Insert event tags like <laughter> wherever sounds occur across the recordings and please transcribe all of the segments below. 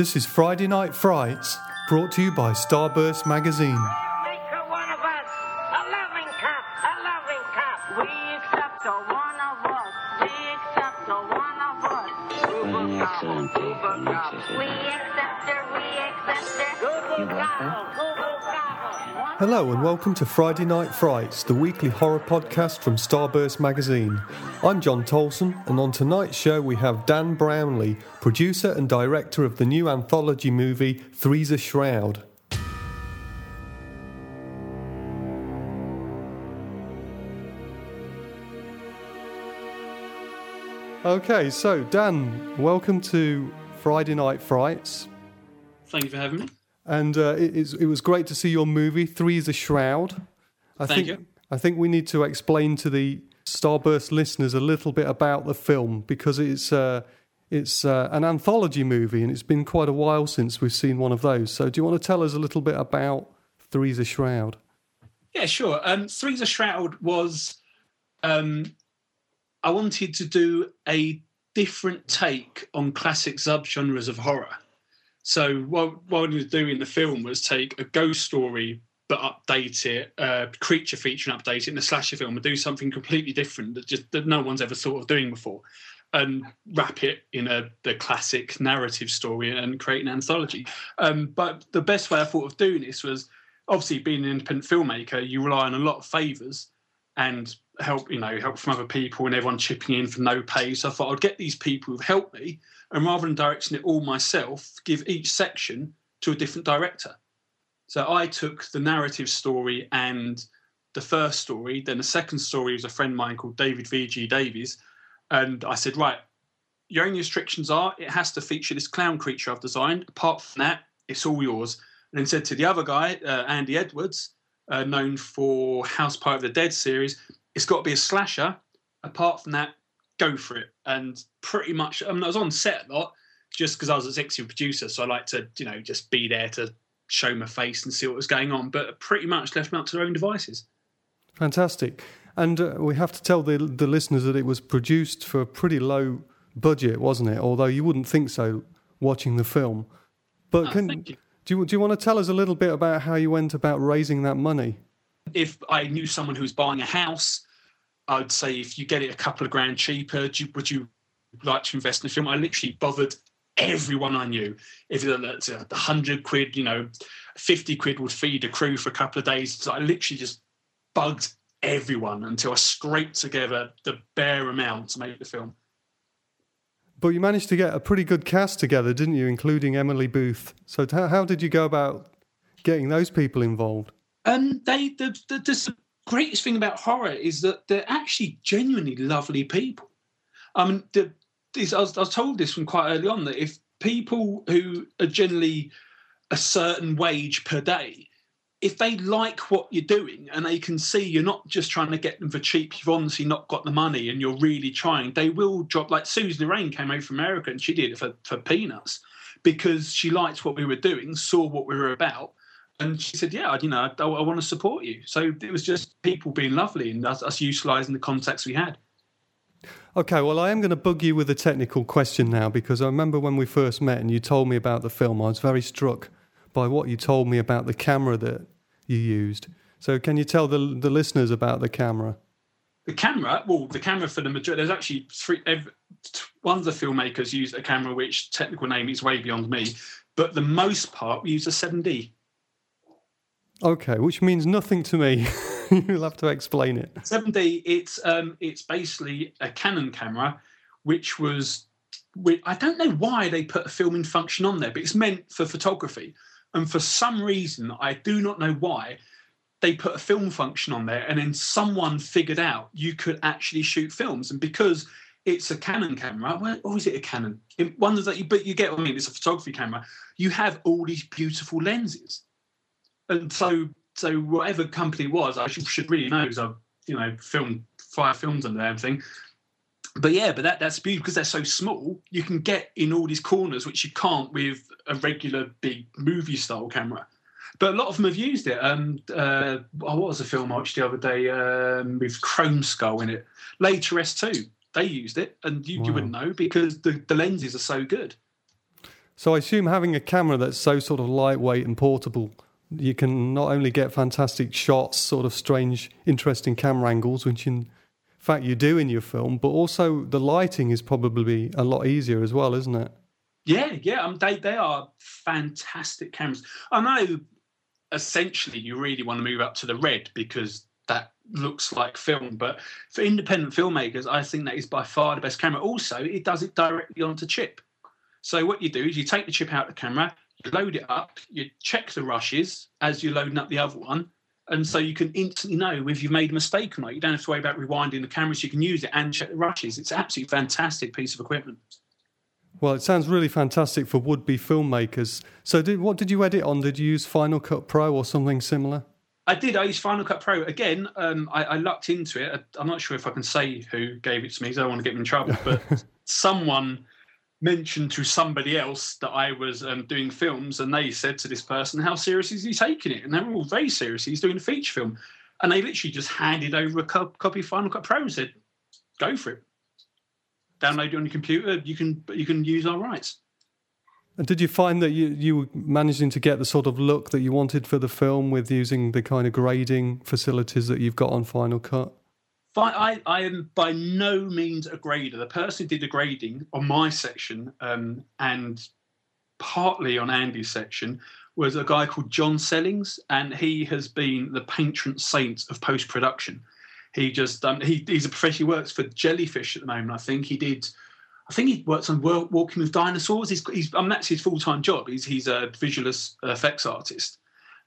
This is Friday Night Frights, brought to you by Starburst Magazine. Make her one of us, a loving cup, a loving cup. We accept her one of us. We accept her one of us. Gooble gobble, Gooble gobble. We accept her, we accept her. Gooble gobble, Gooble gobble. One Hello and welcome to Friday Night Frights, the weekly horror podcast from Starburst Magazine. I'm Jon Towlson, and on tonight's show we have Dan Brownlie, producer and director of the new anthology movie Three's a Shroud. Okay, so Dan, welcome to Friday Night Frights. Thank you for having me. And uh, it, it was great to see your movie, Three is a Shroud. I Thank think, you. I think we need to explain to the Starburst listeners a little bit about the film because it's, uh, it's uh, an anthology movie and it's been quite a while since we've seen one of those. So, do you want to tell us a little bit about Three's a Shroud? Yeah, sure. Um, Three's a Shroud was. Um, I wanted to do a different take on classic subgenres of horror. So what, what I wanted to do in the film was take a ghost story but update it, uh, creature feature and update it in the slasher film and do something completely different that just that no one's ever thought of doing before, and wrap it in a the classic narrative story and create an anthology. Um, but the best way I thought of doing this was obviously being an independent filmmaker, you rely on a lot of favors and help, you know, help from other people and everyone chipping in for no pay. So I thought I'd get these people who've helped me and rather than directing it all myself, give each section to a different director. So I took the narrative story and the first story, then the second story was a friend of mine called David V.G. Davies. And I said, right, your only restrictions are it has to feature this clown creature I've designed. Apart from that, it's all yours. And then said to the other guy, uh, Andy Edwards, uh, known for House Party of the Dead series, it's got to be a slasher. Apart from that, go for it. And pretty much, I, mean, I was on set a lot just because I was an executive producer, so I like to, you know, just be there to show my face and see what was going on. But pretty much left them up to their own devices. Fantastic. And uh, we have to tell the, the listeners that it was produced for a pretty low budget, wasn't it? Although you wouldn't think so watching the film. But Ah, can, thank you. Do you, do you want to tell us a little bit about how you went about raising that money? if I knew someone who was buying a house, I'd say if you get it a couple of grand cheaper, you, would you like to invest in the film? I literally bothered everyone I knew. If it's a hundred quid, you know, fifty quid would feed a crew for a couple of days. So I literally just bugged everyone until I scraped together the bare amount to make the film. But you managed to get a pretty good cast together, didn't you, including Emily Booth? So how, how did you go about getting those people involved? Um, they the, the the greatest thing about horror is that they're actually genuinely lovely people. I mean, the, I, was, I was told this from quite early on that if people who are generally a certain wage per day, if they like what you're doing and they can see you're not just trying to get them for cheap, you've honestly not got the money and you're really trying, they will drop. Like Susan Lorraine came over from America and she did it for, for peanuts because she liked what we were doing, saw what we were about, and she said, "Yeah, you know, I, I want to support you." So it was just people being lovely and us, us utilising the contacts we had. Okay, well, I am going to bug you with a technical question now because I remember when we first met and you told me about the film, I was very struck by what you told me about the camera that you used. So, can you tell the, the listeners about the camera? The camera, well, the camera for the majority, there's actually three. Ev- one of the filmmakers used a camera which technical name is way beyond me, but the most part we use a 7D. Okay, which means nothing to me. <laughs> You'll have to explain it. 7D, it's um, it's basically a Canon camera, which was, I don't know why they put a filming function on there, but it's meant for photography. And for some reason, I do not know why, they put a film function on there, and then someone figured out you could actually shoot films. And because it's a Canon camera, or is it a Canon? It, one that you, but you get what I mean. It's a photography camera. You have all these beautiful lenses, and so so whatever company was, I should, should really know because I've you know filmed five films under everything. But yeah, but that that's beautiful because they're so small. You can get in all these corners which you can't with a regular big movie style camera. But a lot of them have used it. Um, uh, oh, what was the film I watched the other day um, with Chrome Skull in it? Laid to Rest 2. They used it, and you, you wouldn't know because the, the lenses are so good. So I assume having a camera that's so sort of lightweight and portable, you can not only get fantastic shots, sort of strange, interesting camera angles, which in fact you do in your film, but also the lighting is probably a lot easier as well, isn't it? Yeah, yeah. Um, they they are fantastic cameras. I know. Essentially, you really want to move up to the red because that looks like film. But for independent filmmakers, I think that is by far the best camera. Also, it does it directly onto chip. So what you do is you take the chip out of the camera, you load it up, you check the rushes as you're loading up the other one, and so you can instantly know if you've made a mistake or not. You don't have to worry about rewinding the cameras. You can use it and check the rushes. It's absolutely fantastic piece of equipment. Well, it sounds really fantastic for would-be filmmakers. So, did, what did you edit on? Did you use Final Cut Pro or something similar? I did. I used Final Cut Pro again. Um, I, I, lucked into it. I, am not sure if I can say who gave it to me, because I don't want to get in trouble. But <laughs> someone mentioned to somebody else that I was um, doing films, and they said to this person, "How serious is he taking it?" And they were all very serious. He's doing a feature film, and they literally just handed over a co- copy of Final Cut Pro and said, "Go for it. Download it on your computer. You can you can use our rights." And did you find that you you were managing to get the sort of look that you wanted for the film with using the kind of grading facilities that you've got on Final Cut? I, I am by no means a grader. The person who did the grading on my section um, and partly on Andy's section was a guy called John Sellings, and he has been the patron saint of post production. He just um, he, he's a professional. He works for Jellyfish at the moment. I think he did. I think he works on Walking with Dinosaurs. He's, he's mean, that's his full time job. He's he's a visual effects artist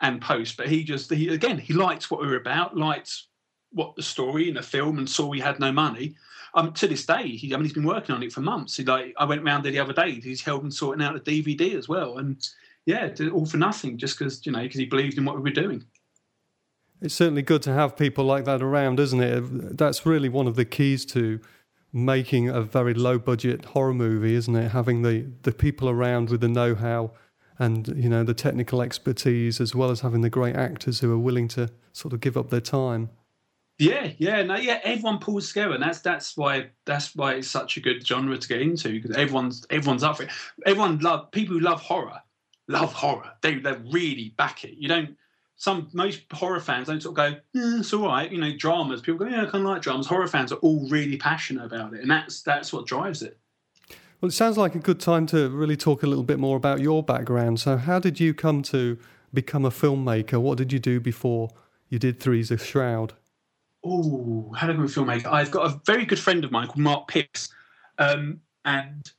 and post. But he just he again he liked what we were about, liked what the story in a film and saw we had no money. Um, to this day, he, I mean, he's been working on it for months. He, like, I went round there the other day. He's helping sorting out the DVD as well, and yeah, all for nothing, just because you know, because he believed in what we were doing. It's certainly good to have people like that around, isn't it? That's really one of the keys to making a very low budget horror movie, isn't it? Having the, the people around with the know how and you know the technical expertise as well as having the great actors who are willing to sort of give up their time. Yeah, yeah, no, yeah. Everyone pulls together, and that's that's why that's why it's such a good genre to get into because everyone's everyone's up for it. Everyone love people who love horror, love horror. They they really back it. You don't. Some most horror fans don't sort of go, yeah, it's all right. You know, dramas. People go, yeah, I kind of like dramas. Horror fans are all really passionate about it, and that's that's what drives it. Well, it sounds like a good time to really talk a little bit more about your background. So, how did you come to become a filmmaker? What did you do before you did Three's a Shroud? Oh, how do I become a filmmaker? I've got a very good friend of mine called Mark Pix, um, and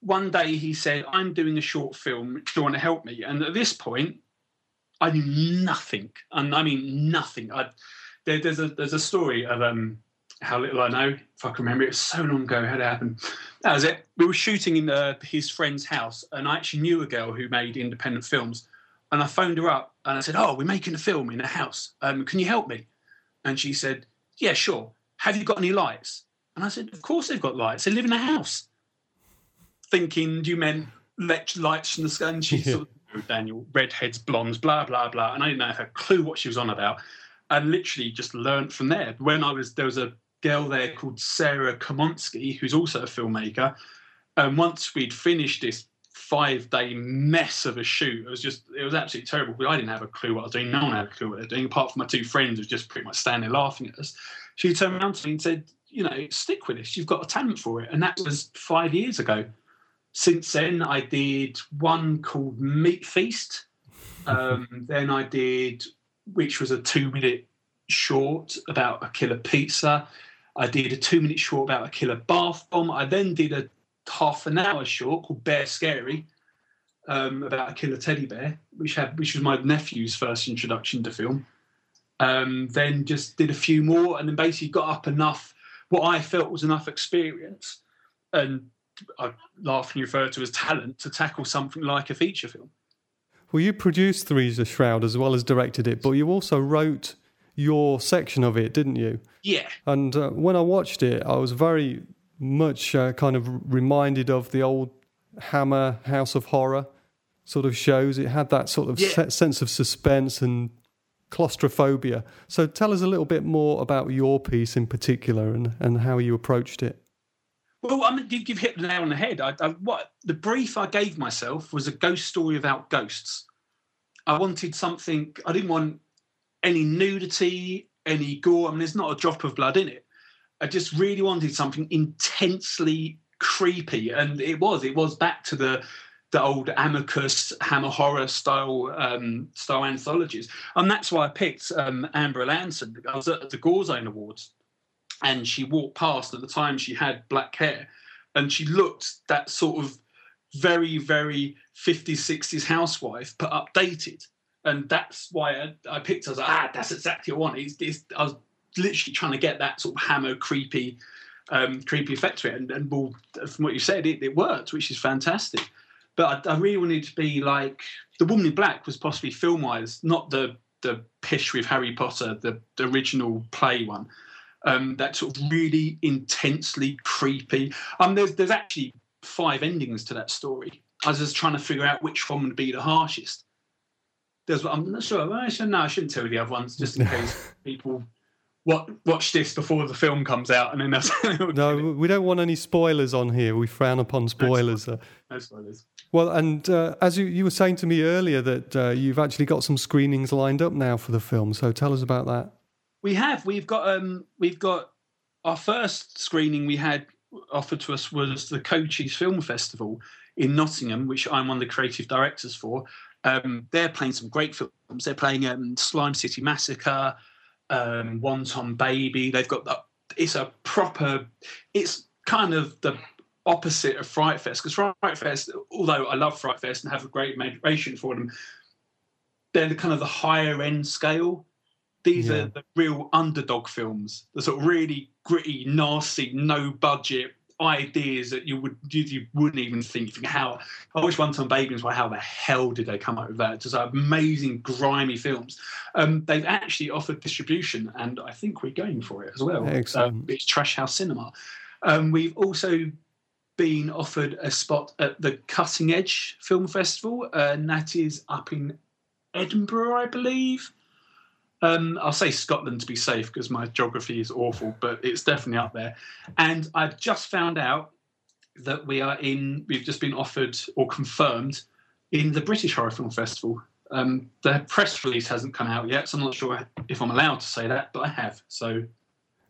one day he said, "I'm doing a short film. Do you want to help me?" And at this point, I knew nothing, and I mean nothing. I, there, there's a there's a story of um, how little I know. If I can remember, it was so long ago. How it happened? That was it. We were shooting in uh, his friend's house, and I actually knew a girl who made independent films. And I phoned her up and I said, "Oh, we're making a film in a house. Um, can you help me?" And she said, Yeah, sure. Have you got any lights? And I said, Of course they've got lights. They live in a house. Thinking do you meant let lights from the sky. And she <laughs> sort of, Daniel, redheads, blondes, blah, blah, blah. And I didn't have a clue what she was on about. And literally just learned from there. When I was, there was a girl there called Sarah Komonsky, who's also a filmmaker. And once we'd finished this five day mess of a shoot. It was just, it was absolutely terrible. I didn't have a clue what I was doing. No one had a clue what they were doing, apart from my two friends who were just pretty much standing there laughing at us. She turned around to me and said, You know, stick with this. You've got a talent for it. And that was five years ago. Since then, I did one called Meat Feast. <laughs> Um, then I did, which was a two minute short about a killer pizza. I did a two minute short about a killer bath bomb. I then did a half an hour short called Bear Scary um, about a killer teddy bear, which had which was my nephew's first introduction to film. Um, then just did a few more, and then basically got up enough what I felt was enough experience, and I laughingly refer to as talent to tackle something like a feature film. Well, you produced Three's a Shroud as well as directed it, but you also wrote your section of it, didn't you? Yeah. And uh, when I watched it, I was very much uh, kind of reminded of the old Hammer House of Horror sort of shows. It had that sort of yeah. se- sense of suspense and claustrophobia. So tell us a little bit more about your piece in particular and, and how you approached it. Well, I mean, you've hit the nail on the head. I, I, what the brief I gave myself was a ghost story without ghosts. I wanted something. I didn't want any nudity, any gore. I mean, there's not a drop of blood in it. I just really wanted something intensely creepy, and it was. It was back to the the old Amicus Hammer horror style um, style anthologies, and that's why I picked um, Amber Lanson. I was at the Gore Zone Awards, and she walked past. At the time, she had black hair, and she looked that sort of very, very 50s, 60s housewife, but updated. And that's why I, I picked. I was like, ah, that's exactly what I want. It's, it's, I was literally trying to get that sort of hammer creepy, um, creepy effect to it. And, and well, from what you said, it, it worked, which is fantastic. But I, I really wanted to be like the Woman in Black was possibly film wise, not the the pish with Harry Potter, the, the original play one. Um, that sort of really intensely creepy. Um, there's there's actually five endings to that story. I was just trying to figure out which one would be the harshest. There's I'm not sure. I should, no, I shouldn't tell you the other ones just in <laughs> case people what, watch this before the film comes out, and then that's <laughs> no. We don't want any spoilers on here. We frown upon spoilers. No, no spoilers. Well, and uh, as you, you were saying to me earlier, that uh, you've actually got some screenings lined up now for the film. So tell us about that. We have. We've got. Um, we've got our first screening we had offered to us was the Coaches Film Festival in Nottingham, which I'm one of the creative directors for. Um, they're playing some great films. They're playing um, Slime City Massacre, um, Wonton Baby. They've got that. It's a proper. It's kind of the opposite of Fright Fest because Fright Fest, although I love Fright Fest and have a great admiration for them, they're the kind of the higher end scale. These yeah. are the real underdog films, the sort of really gritty, nasty, no budget ideas that you would you, you wouldn't even think, think how I wish Wonton Baby was how the hell did they come up with that? Just amazing grimy films. Um, they've actually offered distribution, and I think we're going for it as well. Excellent. Um, it's Trash House Cinema. Um, we've also been offered a spot at the Cutting Edge Film Festival, uh, and that is up in Edinburgh, I believe. Um, I'll say Scotland to be safe because my geography is awful, but it's definitely up there. And I've just found out that we are in, we've just been offered or confirmed in the British Horror Film Festival. Um, the press release hasn't come out yet, so I'm not sure if I'm allowed to say that, but I have. So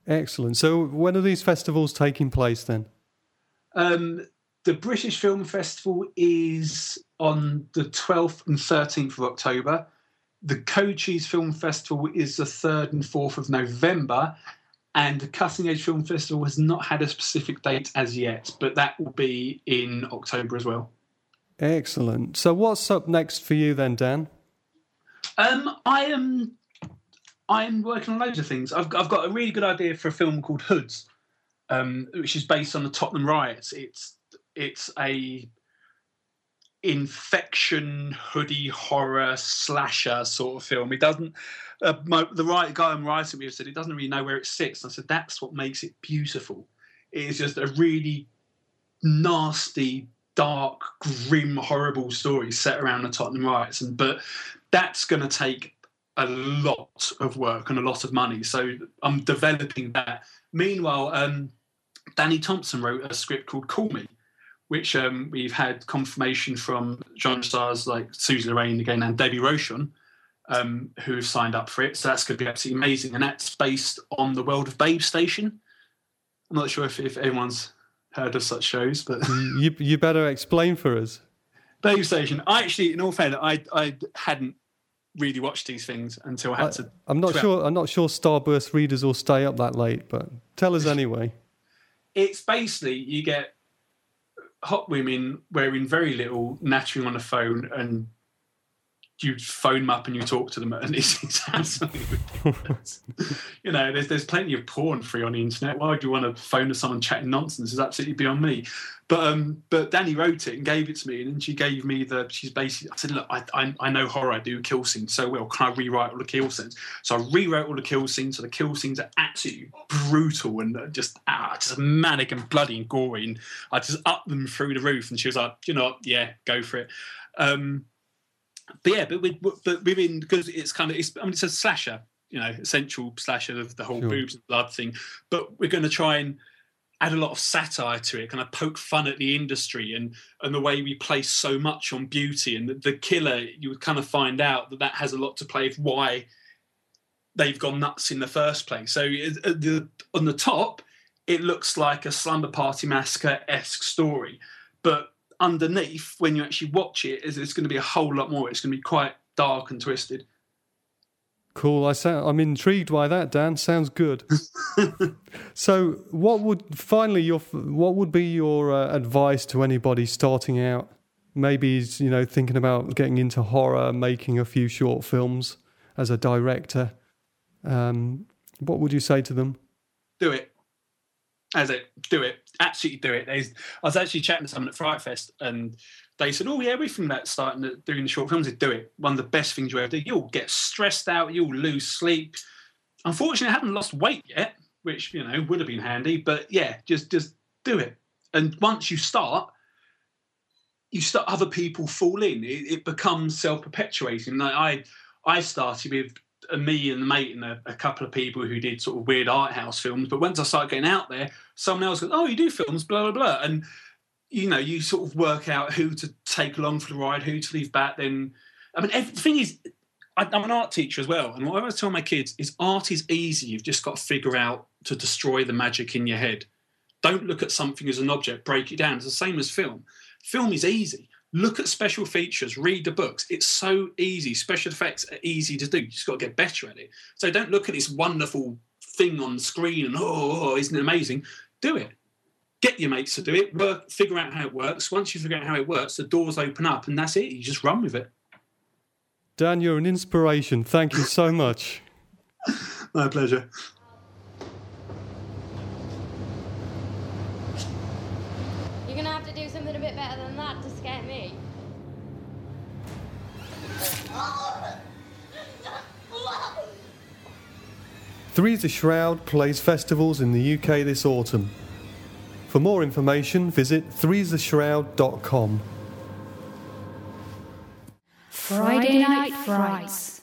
excellent. So when are these festivals taking place then? Um, the British Film Festival is on the 12th and 13th of October the Coaches Film Festival is the 3rd and 4th of November, and the Cutting Edge Film Festival has not had a specific date as yet, but that will be in October as well. Excellent. So, what's up next for you then, Dan? Um, I am. I'm working on loads of things. I've, I've got a really good idea for a film called Hoods, um, which is based on the Tottenham riots. It's it's a infection hoodie horror slasher sort of film. It doesn't. Uh, my, the right guy I'm writing with said it doesn't really know where it sits. I said that's what makes it beautiful. It is just a really nasty, dark, grim, horrible story set around the Tottenham riots. And but that's going to take a lot of work and a lot of money. So I'm developing that. Meanwhile, um, Danny Thompson wrote a script called Call Me, which um, we've had confirmation from genre stars like Suzi Lorraine again and Debbie Rochon, um, who have signed up for it. So that's going to be absolutely amazing. And that's based on the World of Babe station. I'm not sure if, if anyone's heard of such shows, but you you better explain for us. Babe Station. I actually, in all fairness, I I hadn't really watched these things until I had I, to. I'm not sure. I'm not sure Starburst readers will stay up that late, but tell us <laughs> anyway. it's basically you get hot women wearing very little, nattering on the phone, and you phone them up and you talk to them, and it's, <laughs> it's absolutely ridiculous. <laughs> you know, there's there's plenty of porn free on the internet. Why would you want to phone to someone chatting nonsense? Is absolutely beyond me. But um, but Danny wrote it and gave it to me, and then she gave me the. She's basically. I said, look, I, I, I know horror. I do kill scenes so well. Can I rewrite all the kill scenes? So I rewrote all the kill scenes. So the kill scenes are absolutely brutal and just ah, just manic and bloody and gory. And I just up them through the roof. And she was like, you know, yeah, go for it. Um, but yeah, but with, but within because it's kind of it's I mean it's a slasher, you know, essential slasher of the whole sure. boobs and blood thing. But we're going to try and add a lot of satire to it, kind of poke fun at the industry and and the way we place so much on beauty. And the, the killer, you would kind of find out that that has a lot to play with why they've gone nuts in the first place. So uh, the, on the top, it looks like a slumber party massacre esque story, but underneath, when you actually watch it, is it's going to be a whole lot more. It's going to be quite dark and twisted. Cool. I sound, I'm intrigued by that, Dan. Sounds good. <laughs> so, what would finally your what would be your uh, advice to anybody starting out? Maybe you know thinking about getting into horror, making a few short films as a director. Um, what would you say to them? Do it. As it, do it. Absolutely do it. There's, I was actually chatting to someone at Fright Fest, and they said, "Oh yeah, we think that starting to, doing the short films is do it. One of the best things you ever do. You'll get stressed out. You'll lose sleep. Unfortunately, I haven't lost weight yet, which you know would have been handy. But yeah, just just do it. And once you start, you start other people fall in. It, it becomes self perpetuating. Like I I started with me and the mate and a, a, couple of people who did sort of weird art house films. But once I started getting out there, someone else goes, "Oh, you do films, blah blah blah," and you know, you sort of work out who to take along for the ride, who to leave back. Then, I mean, the thing is, I, I'm an art teacher as well, and what I always tell my kids is, art is easy. You've just got to figure out to destroy the magic in your head. Don't look at something as an object, break it down. It's the same as film. Film is easy. Look at special features, read the books. It's so easy. Special effects are easy to do. You just got to get better at it. So don't look at this wonderful thing on screen and oh, oh, oh, isn't it amazing? Do it get your mates to do it, work, figure out how it works. Once you figure out how it works, the doors open up, and that's it. You just run with it. Dan, you're an inspiration. Thank you so much. <laughs> My pleasure. You're gonna have to do something a bit better than that to scare me. Three's a Shroud plays festivals in the UK this autumn. For more information, visit threesashroud.com. Friday Night Frights.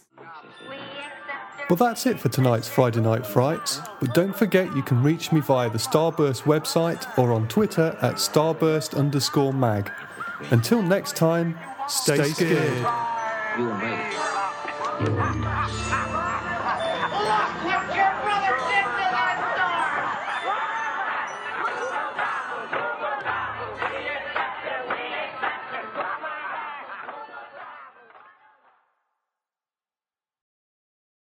Well, that's it for tonight's Friday Night Frights. But don't forget you can reach me via the Starburst website or on Twitter at starburst underscore mag. Until next time, stay, stay scared. scared. You and me.